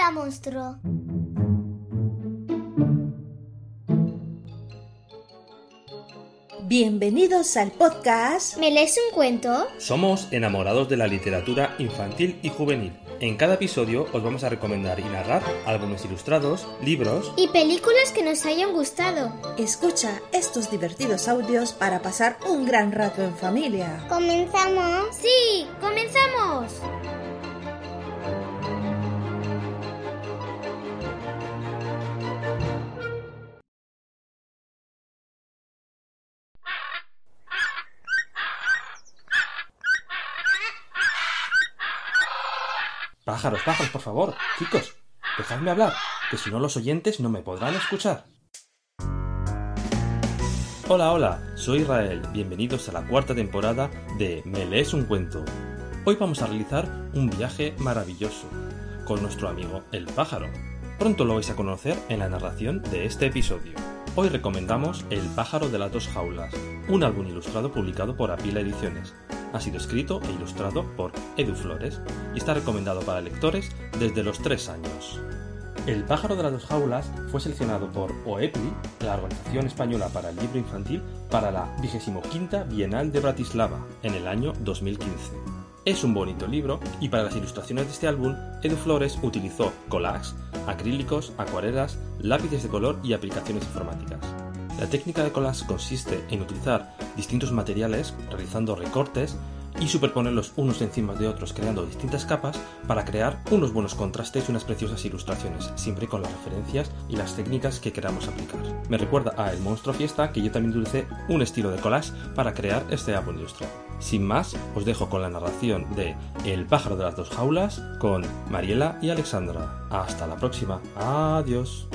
Hola, monstruo. Bienvenidos al podcast. ¿Me lees un cuento? Somos enamorados de la literatura infantil y juvenil. En cada episodio os vamos a recomendar y narrar álbumes ilustrados, libros Y películas que nos hayan gustado. Escucha estos divertidos audios para pasar un gran rato en familia. ¿Comenzamos? Sí, comenzamos. Pájaros, pájaros, por favor. Chicos, dejadme hablar, que si no los oyentes no me podrán escuchar. Hola, hola, soy Israel. Bienvenidos a la cuarta temporada de Me lees un cuento. Hoy vamos a realizar un viaje maravilloso con nuestro amigo el pájaro. Pronto lo vais a conocer en la narración de este episodio. Hoy recomendamos El pájaro de las dos jaulas, un álbum ilustrado publicado por Apila Ediciones. Ha sido escrito e ilustrado por Edu Flores y está recomendado para lectores desde los 3 años. El pájaro de las dos jaulas fue seleccionado por OEPLI, la Organización Española para el Libro Infantil, para la 25 Bienal de Bratislava en el año 2015. Es un bonito libro y para las ilustraciones de este álbum, Edu Flores utilizó collages, acrílicos, acuarelas, lápices de color y aplicaciones informáticas. La técnica de collage consiste en utilizar distintos materiales, realizando recortes y superponerlos unos encima de otros creando distintas capas para crear unos buenos contrastes y unas preciosas ilustraciones, siempre con las referencias y las técnicas que queramos aplicar. Me recuerda a El Monstruo Fiesta que yo también utilicé un estilo de collage para crear este álbum ilustrado. Sin más, os dejo con la narración de El pájaro de las dos jaulas con Mariela y Alexandra. Hasta la próxima. Adiós.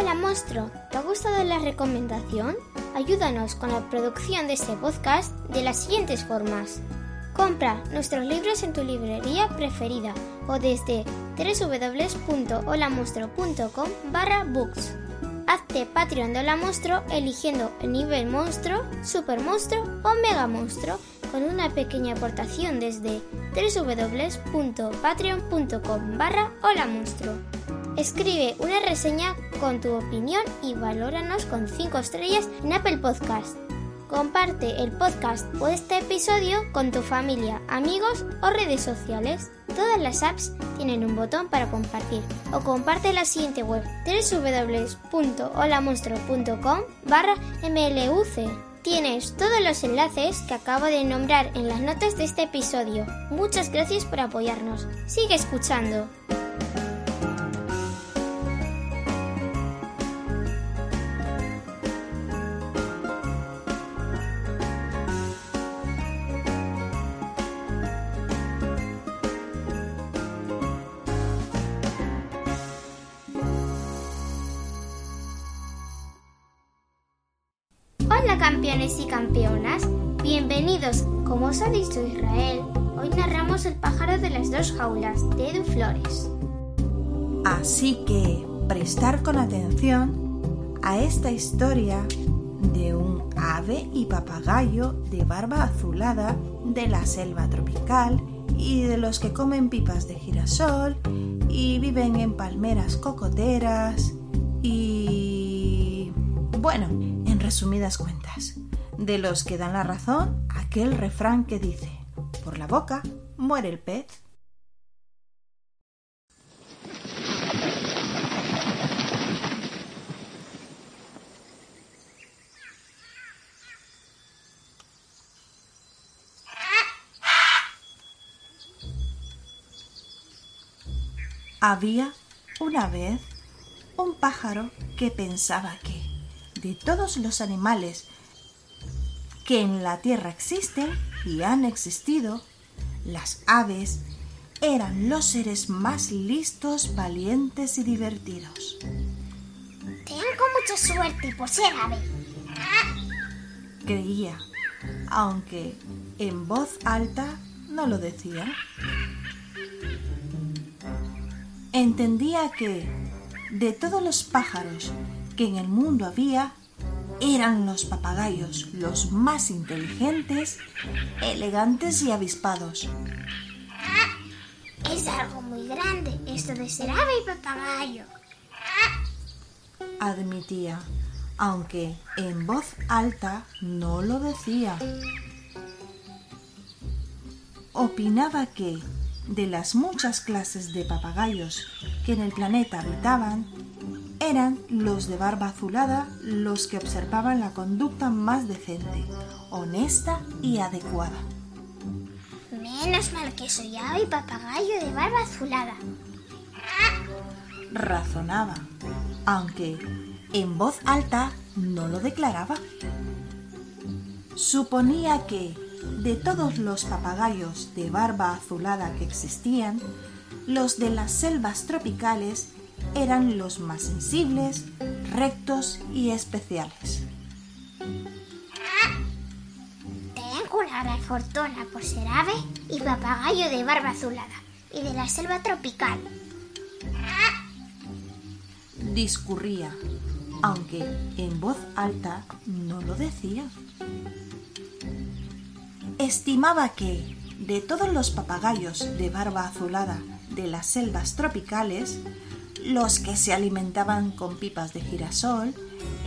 Hola, monstruo. ¿Te ha gustado la recomendación? Ayúdanos con la producción de este podcast de las siguientes formas. Compra nuestros libros en tu librería preferida o desde www.holamonstruo.com barra books. Hazte Patreon de Hola Monstruo eligiendo el nivel monstruo, super monstruo o mega monstruo con una pequeña aportación desde www.patreon.com barra Hola Monstruo. Escribe una reseña con tu opinión y valóranos con 5 estrellas en Apple Podcast. Comparte el podcast o este episodio con tu familia, amigos o redes sociales. Todas las apps tienen un botón para compartir o comparte la siguiente web www.holamonstruo.com barra mluc. Tienes todos los enlaces que acabo de nombrar en las notas de este episodio. Muchas gracias por apoyarnos. Sigue escuchando. Y campeonas, bienvenidos. Como os ha dicho Israel, hoy narramos El pájaro de las dos jaulas de Edu Flores. Así que prestar con atención a esta historia de un ave y papagayo de barba azulada de la selva tropical y de los que comen pipas de girasol y viven en palmeras cocoteras y... bueno, en resumidas cuentas, de los que dan la razón aquel refrán que dice, por la boca muere el pez. Había una vez un pájaro que pensaba que de todos los animales que en la tierra existen y han existido, las aves eran los seres más listos, valientes y divertidos. Tengo mucha suerte por ser ave. Creía, aunque en voz alta no lo decía. Entendía que de todos los pájaros que en el mundo había, eran los papagayos los más inteligentes, elegantes y avispados. Es algo muy grande esto de ser ave y papagayo. Admitía, aunque en voz alta no lo decía. Opinaba que, de las muchas clases de papagayos que en el planeta habitaban, eran los de barba azulada los que observaban la conducta más decente, honesta y adecuada. Menos mal que soy ave y papagayo de barba azulada. Razonaba, aunque en voz alta no lo declaraba. Suponía que, de todos los papagayos de barba azulada que existían, los de las selvas tropicales eran los más sensibles, rectos y especiales. Tengo una gran fortuna por ser ave y papagayo de barba azulada y de la selva tropical. Discurría, aunque en voz alta no lo decía. Estimaba que, de todos los papagayos de barba azulada de las selvas tropicales, los que se alimentaban con pipas de girasol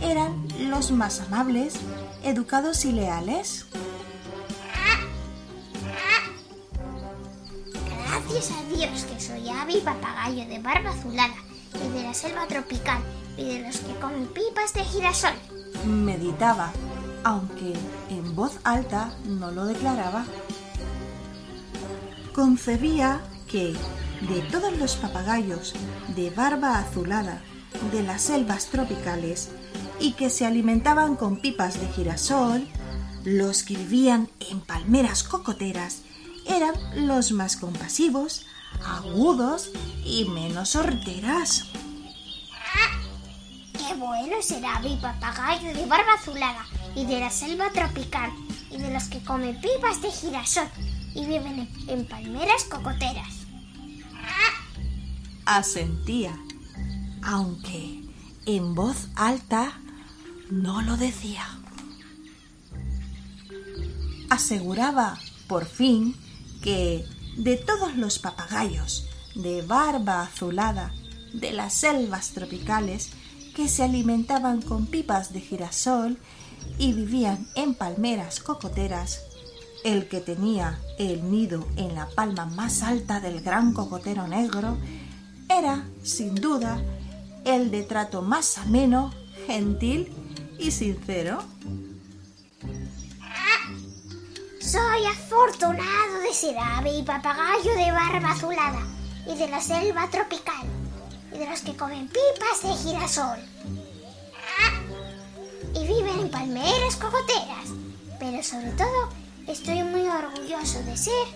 eran los más amables, educados y leales. Gracias a Dios que soy ave y papagayo de barba azulada y de la selva tropical y de los que comen pipas de girasol. Meditaba, aunque en voz alta no lo declaraba. Concebía que de todos los papagayos de barba azulada de las selvas tropicales y que se alimentaban con pipas de girasol, los que vivían en palmeras cocoteras eran los más compasivos, agudos y menos horteras. Qué bueno ser ave y papagayo de barba azulada y de la selva tropical y de los que comen pipas de girasol y viven en, en palmeras cocoteras. Asentía, aunque en voz alta no lo decía. Aseguraba, por fin, que de todos los papagayos de barba azulada de las selvas tropicales que se alimentaban con pipas de girasol y vivían en palmeras cocoteras, el que tenía el nido en la palma más alta del gran cocotero negro era, sin duda, el de trato más ameno, gentil y sincero. Soy afortunado de ser ave y papagayo de barba azulada y de la selva tropical y de los que comen pipas de girasol. Y viven en palmeras cocoteras. Pero sobre todo estoy muy orgulloso de ser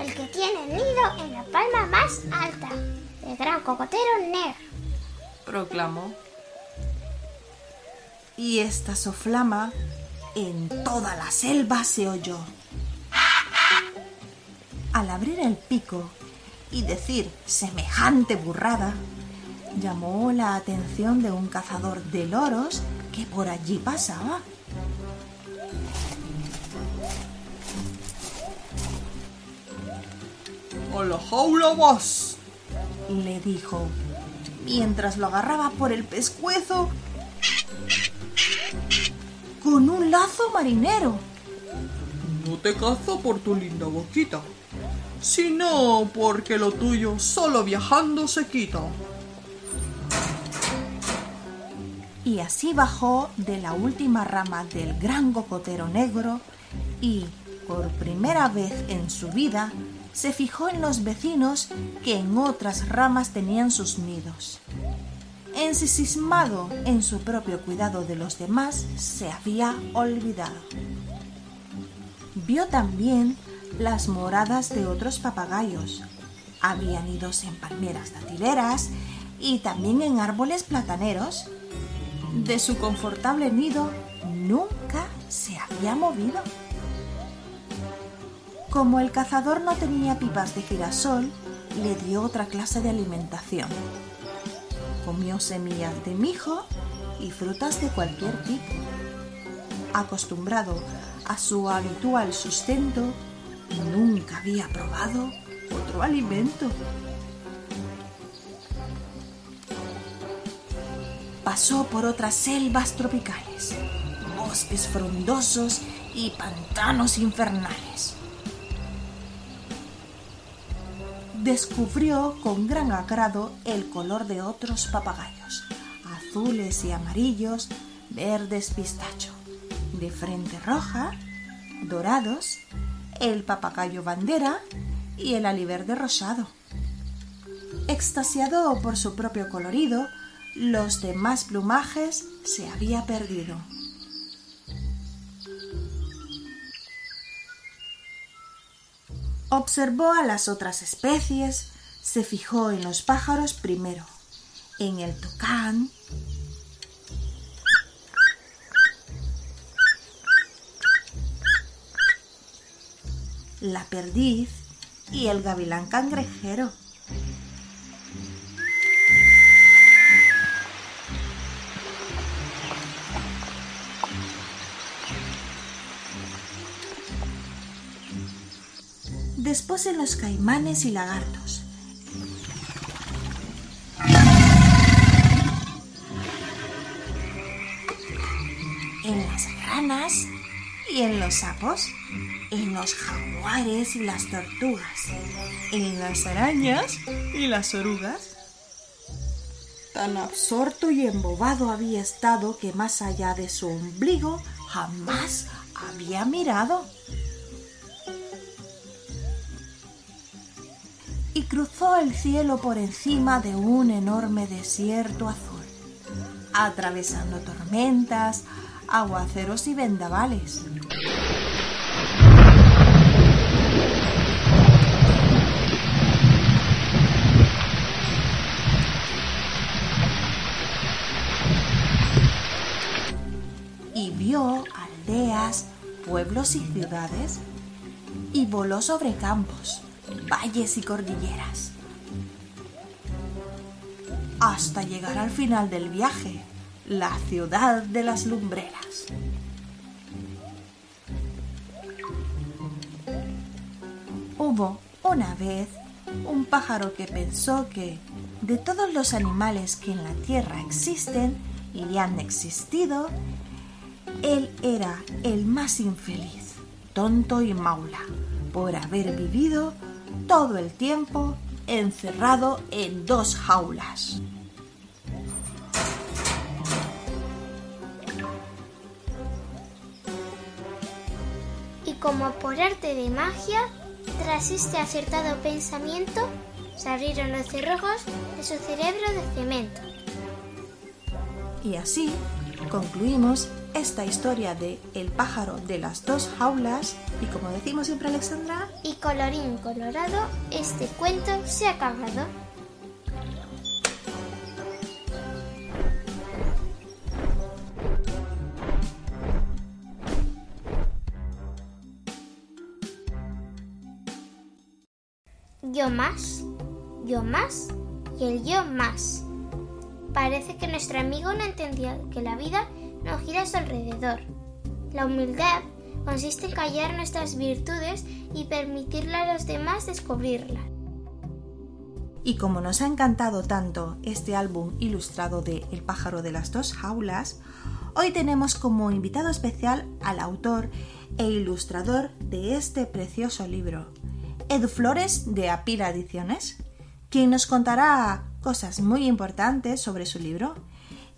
el que tiene el nido en la palma más alta del gran cocotero negro. proclamó. Y esta soflama en toda la selva se oyó. Al abrir el pico y decir semejante burrada, llamó la atención de un cazador de loros que por allí pasaba. ¡A la jaula vas! Le dijo, mientras lo agarraba por el pescuezo con un lazo marinero. No te cazo por tu linda boquita, sino porque lo tuyo solo viajando se quita. Y así bajó de la última rama del gran cocotero negro y, por primera vez en su vida, se fijó en los vecinos que en otras ramas tenían sus nidos. Ensimismado en su propio cuidado de los demás, se había olvidado. Vio también las moradas de otros papagayos. Había nidos en palmeras datileras y también en árboles plataneros. De su confortable nido nunca se había movido. Como el cazador no tenía pipas de girasol, le dio otra clase de alimentación. Comió semillas de mijo y frutas de cualquier tipo. Acostumbrado a su habitual sustento, Nunca había probado otro alimento. Pasó por otras selvas tropicales, bosques frondosos y pantanos infernales. Descubrió con gran agrado el color de otros papagayos, azules y amarillos, verdes pistacho, de frente roja, dorados, el papagayo bandera y el aliverde rosado. Extasiado por su propio colorido, los demás plumajes se había perdido. Observó a las otras especies, se fijó en los pájaros primero, en el tucán, la perdiz y el gavilán cangrejero. Después en los caimanes y lagartos. En las ranas y en los sapos en los jaguares y las tortugas, en las arañas y las orugas. Tan absorto y embobado había estado que más allá de su ombligo jamás había mirado. Cruzó el cielo por encima de un enorme desierto azul, atravesando tormentas, aguaceros y vendavales. aldeas, pueblos y ciudades y voló sobre campos, valles y cordilleras. Hasta llegar al final del viaje, la ciudad de las lumbreras. Hubo una vez un pájaro que pensó que de todos los animales que en la tierra existen y han existido, él era el más infeliz, tonto y maula, por haber vivido todo el tiempo encerrado en dos jaulas. Y como por arte de magia, tras este acertado pensamiento, se abrieron los cerrojos de su cerebro de cemento. Y así concluimos esta historia de El pájaro de las dos jaulas y como decimos siempre Alexandra y colorín colorado, este cuento se ha acabado. Yo más, yo más y el yo más. Parece que nuestro amigo no entendía que la vida no gira a su alrededor. La humildad consiste en callar nuestras virtudes y permitirle a los demás descubrirlas. Y como nos ha encantado tanto este álbum ilustrado de El pájaro de las dos jaulas, hoy tenemos como invitado especial al autor e ilustrador de este precioso libro, Edu Flores de Apila Ediciones, quien nos contará cosas muy importantes sobre su libro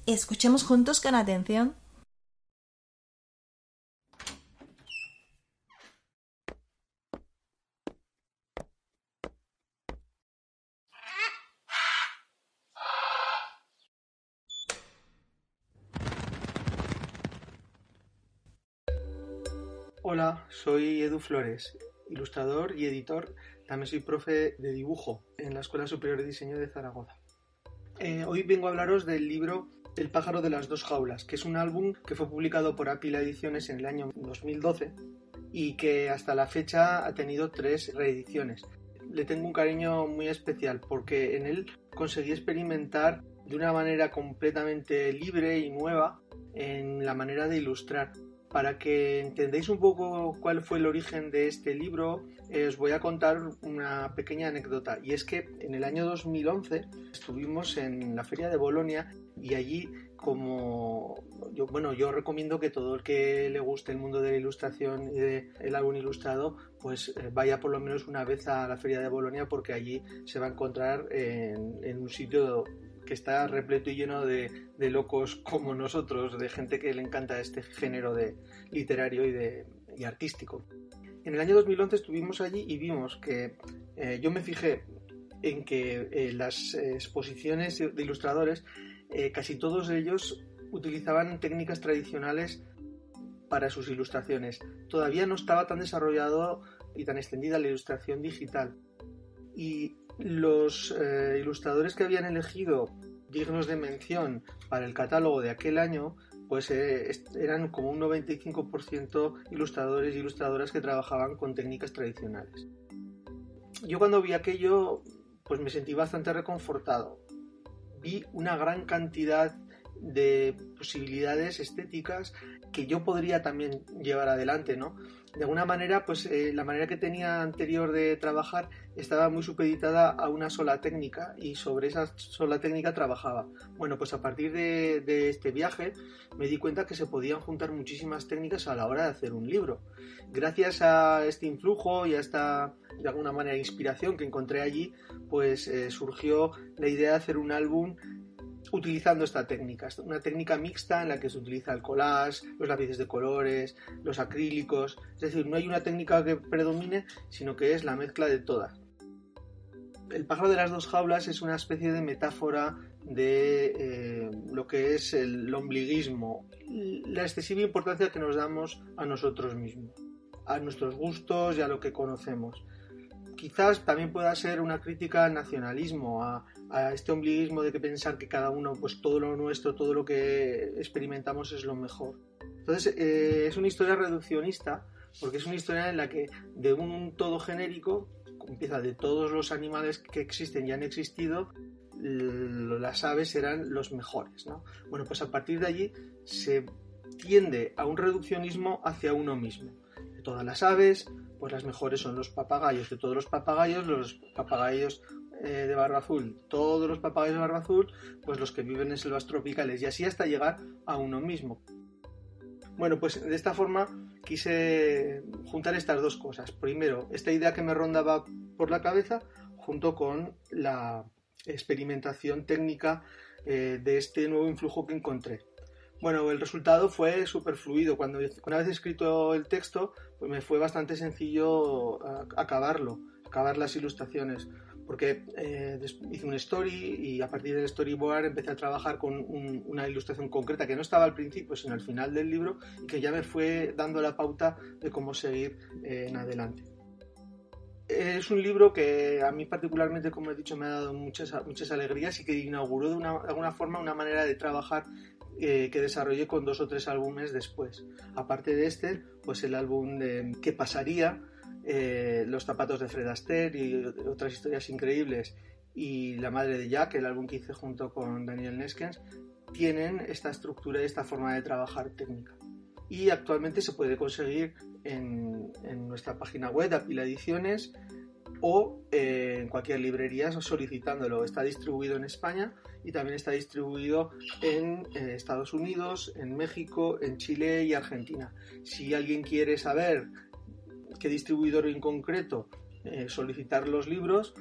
Escuchemos juntos con atención. Hola, soy Edu Flores, ilustrador y editor. También soy profe de dibujo en la Escuela Superior de Diseño de Zaragoza. Eh, hoy vengo a hablaros del libro el pájaro de las dos jaulas, que es un álbum que fue publicado por Apila Ediciones en el año 2012 y que hasta la fecha ha tenido tres reediciones. Le tengo un cariño muy especial porque en él conseguí experimentar de una manera completamente libre y nueva en la manera de ilustrar. Para que entendáis un poco cuál fue el origen de este libro, os voy a contar una pequeña anécdota. Y es que en el año 2011 estuvimos en la Feria de Bolonia y allí como yo bueno yo recomiendo que todo el que le guste el mundo de la ilustración y del álbum ilustrado pues eh, vaya por lo menos una vez a la feria de Bolonia porque allí se va a encontrar en, un sitio que está repleto y lleno de, locos como nosotros de gente que le encanta este género de literario y de y artístico. En el año 2011 estuvimos allí y vimos que eh, yo me fijé en que eh, las exposiciones de ilustradores eh, casi todos ellos utilizaban técnicas tradicionales para sus ilustraciones. Todavía no estaba tan desarrollado y tan extendida la ilustración digital. Y los eh, ilustradores que habían elegido dignos de mención para el catálogo de aquel año, pues eh, eran como un 95% ilustradores y ilustradoras que trabajaban con técnicas tradicionales. Yo cuando vi aquello, pues me sentí bastante reconfortado vi una gran cantidad de posibilidades estéticas que yo podría también llevar adelante, ¿no? De alguna manera, pues eh, la manera que tenía anterior de trabajar estaba muy supeditada a una sola técnica y sobre esa sola técnica trabajaba. Bueno, pues a partir de, este viaje me di cuenta que se podían juntar muchísimas técnicas a la hora de hacer un libro. Gracias a este influjo y a esta, de alguna manera, inspiración que encontré allí, pues eh, surgió la idea de hacer un álbum utilizando esta técnica, una técnica mixta en la que se utiliza el collage, los lápices de colores, los acrílicos, es decir, no hay una técnica que predomine, sino que es la mezcla de todas. El pájaro de las dos jaulas es una especie de metáfora de eh, lo que es el ombliguismo, la excesiva importancia que nos damos a nosotros mismos, a nuestros gustos y a lo que conocemos. Quizás también pueda ser una crítica al nacionalismo, a, este ombliguismo de que pensar que cada uno, pues todo lo nuestro, todo lo que experimentamos es lo mejor. Entonces, eh, es una historia reduccionista, porque es una historia en la que de un todo genérico, empieza de todos los animales que existen y han existido, las aves eran los mejores. ¿no? Bueno, pues a partir de allí se tiende a un reduccionismo hacia uno mismo. De todas las aves, pues las mejores son los papagayos. De todos los papagayos, los papagayos eh, de barba azul, todos los papagayos de barba azul, pues los que viven en selvas tropicales y así hasta llegar a uno mismo. Bueno, pues de esta forma quise juntar estas dos cosas. Primero, esta idea que me rondaba por la cabeza junto con la experimentación técnica eh, de este nuevo influjo que encontré. Bueno, el resultado fue súper fluido. Cuando una vez escrito el texto, pues me fue bastante sencillo acabarlo, acabar las ilustraciones, porque eh, hice un story y a partir del storyboard empecé a trabajar con una ilustración concreta que no estaba al principio, sino al final del libro y que ya me fue dando la pauta de cómo seguir eh, en adelante. Es un libro que a mí particularmente, como he dicho, me ha dado muchas, muchas alegrías y que inauguró de, una, de alguna forma una manera de trabajar eh, que desarrollé con dos o tres álbumes después. Aparte de este, pues el álbum de ¿Qué pasaría? Eh, los zapatos de Fred Astaire y otras historias increíbles y La madre de Jack, el álbum que hice junto con Daniel Neskens, tienen esta estructura y esta forma de trabajar técnica. Y actualmente se puede conseguir en, nuestra página web, Apila Ediciones, o eh, en cualquier librería solicitándolo. Está distribuido en España y también está distribuido en eh, Estados Unidos, en México, en Chile y Argentina. Si alguien quiere saber distribuidor en concreto eh, solicitar los libros,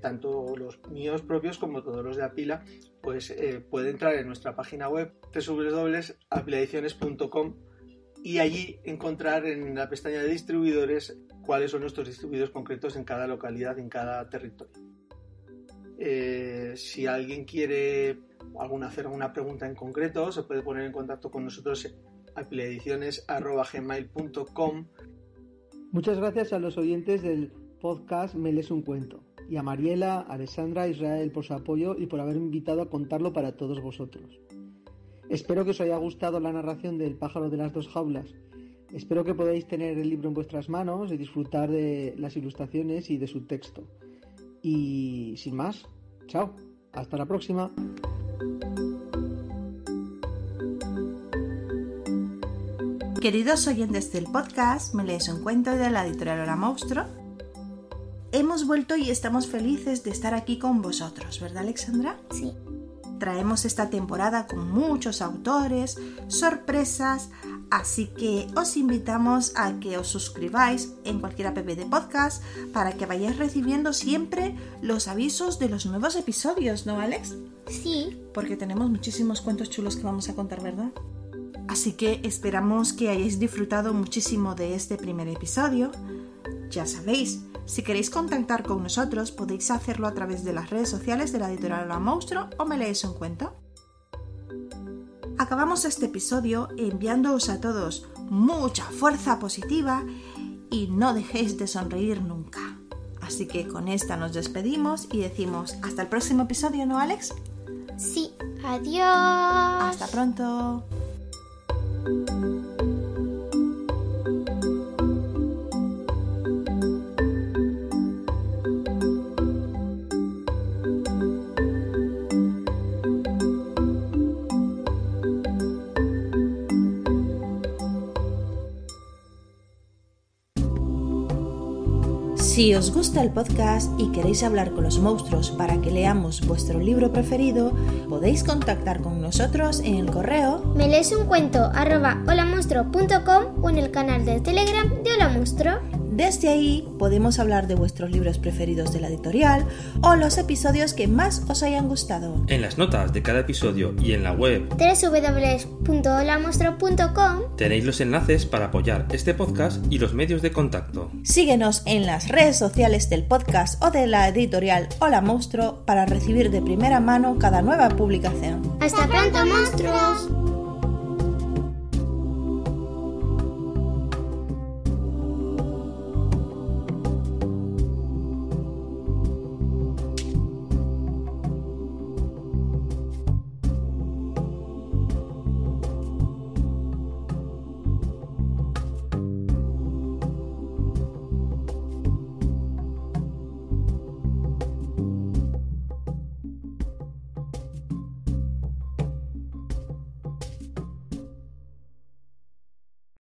tanto los míos propios como todos los de Apila, pues puede entrar en nuestra página web www.apilaediciones.com y allí encontrar en la pestaña de distribuidores cuáles son nuestros distribuidores concretos en cada localidad, en cada territorio. Eh, si alguien quiere alguna, hacer alguna pregunta en concreto, se puede poner en contacto con nosotros a gmail.com Muchas gracias a los oyentes del podcast Me lees un cuento y a Mariela, Alessandra, Israel por su apoyo y por haberme invitado a contarlo para todos vosotros. Espero que os haya gustado la narración del pájaro de las dos jaulas Espero que podáis tener el libro en vuestras manos y disfrutar de las ilustraciones y de su texto. Y sin más, chao, hasta la próxima. Queridos oyentes del podcast, me lees un cuento de la editorial Hora Monstruo. Hemos vuelto y estamos felices de estar aquí con vosotros, ¿verdad Alexandra? Sí. Traemos esta temporada con muchos autores, sorpresas, así que os invitamos a que os suscribáis en cualquier app de podcast para que vayáis recibiendo siempre los avisos de los nuevos episodios, ¿no, Alex? Sí. Porque tenemos muchísimos cuentos chulos que vamos a contar, ¿verdad? Así que esperamos que hayáis disfrutado muchísimo de este primer episodio. Ya sabéis, si queréis contactar con nosotros podéis hacerlo a través de las redes sociales de la editorial La Monstruo o me leéis un cuento. Acabamos este episodio enviándoos a todos mucha fuerza positiva y no dejéis de sonreír nunca. Así que con esta nos despedimos y decimos hasta el próximo episodio, ¿no, Alex? Sí. Adiós. Hasta pronto. Si os gusta el podcast y queréis hablar con los monstruos para que leamos vuestro libro preferido, podéis contactar con nosotros en el correo Me lees un cuento arroba holamonstruo.com o en el canal de Telegram de Hola Monstruo. Desde ahí podemos hablar de vuestros libros preferidos de la editorial o los episodios que más os hayan gustado. En las notas de cada episodio y en la web www.holamonstruo.com tenéis los enlaces para apoyar este podcast y los medios de contacto. Síguenos en las redes sociales del podcast o de la editorial Hola Monstruo para recibir de primera mano cada nueva publicación. Hasta pronto, monstruos.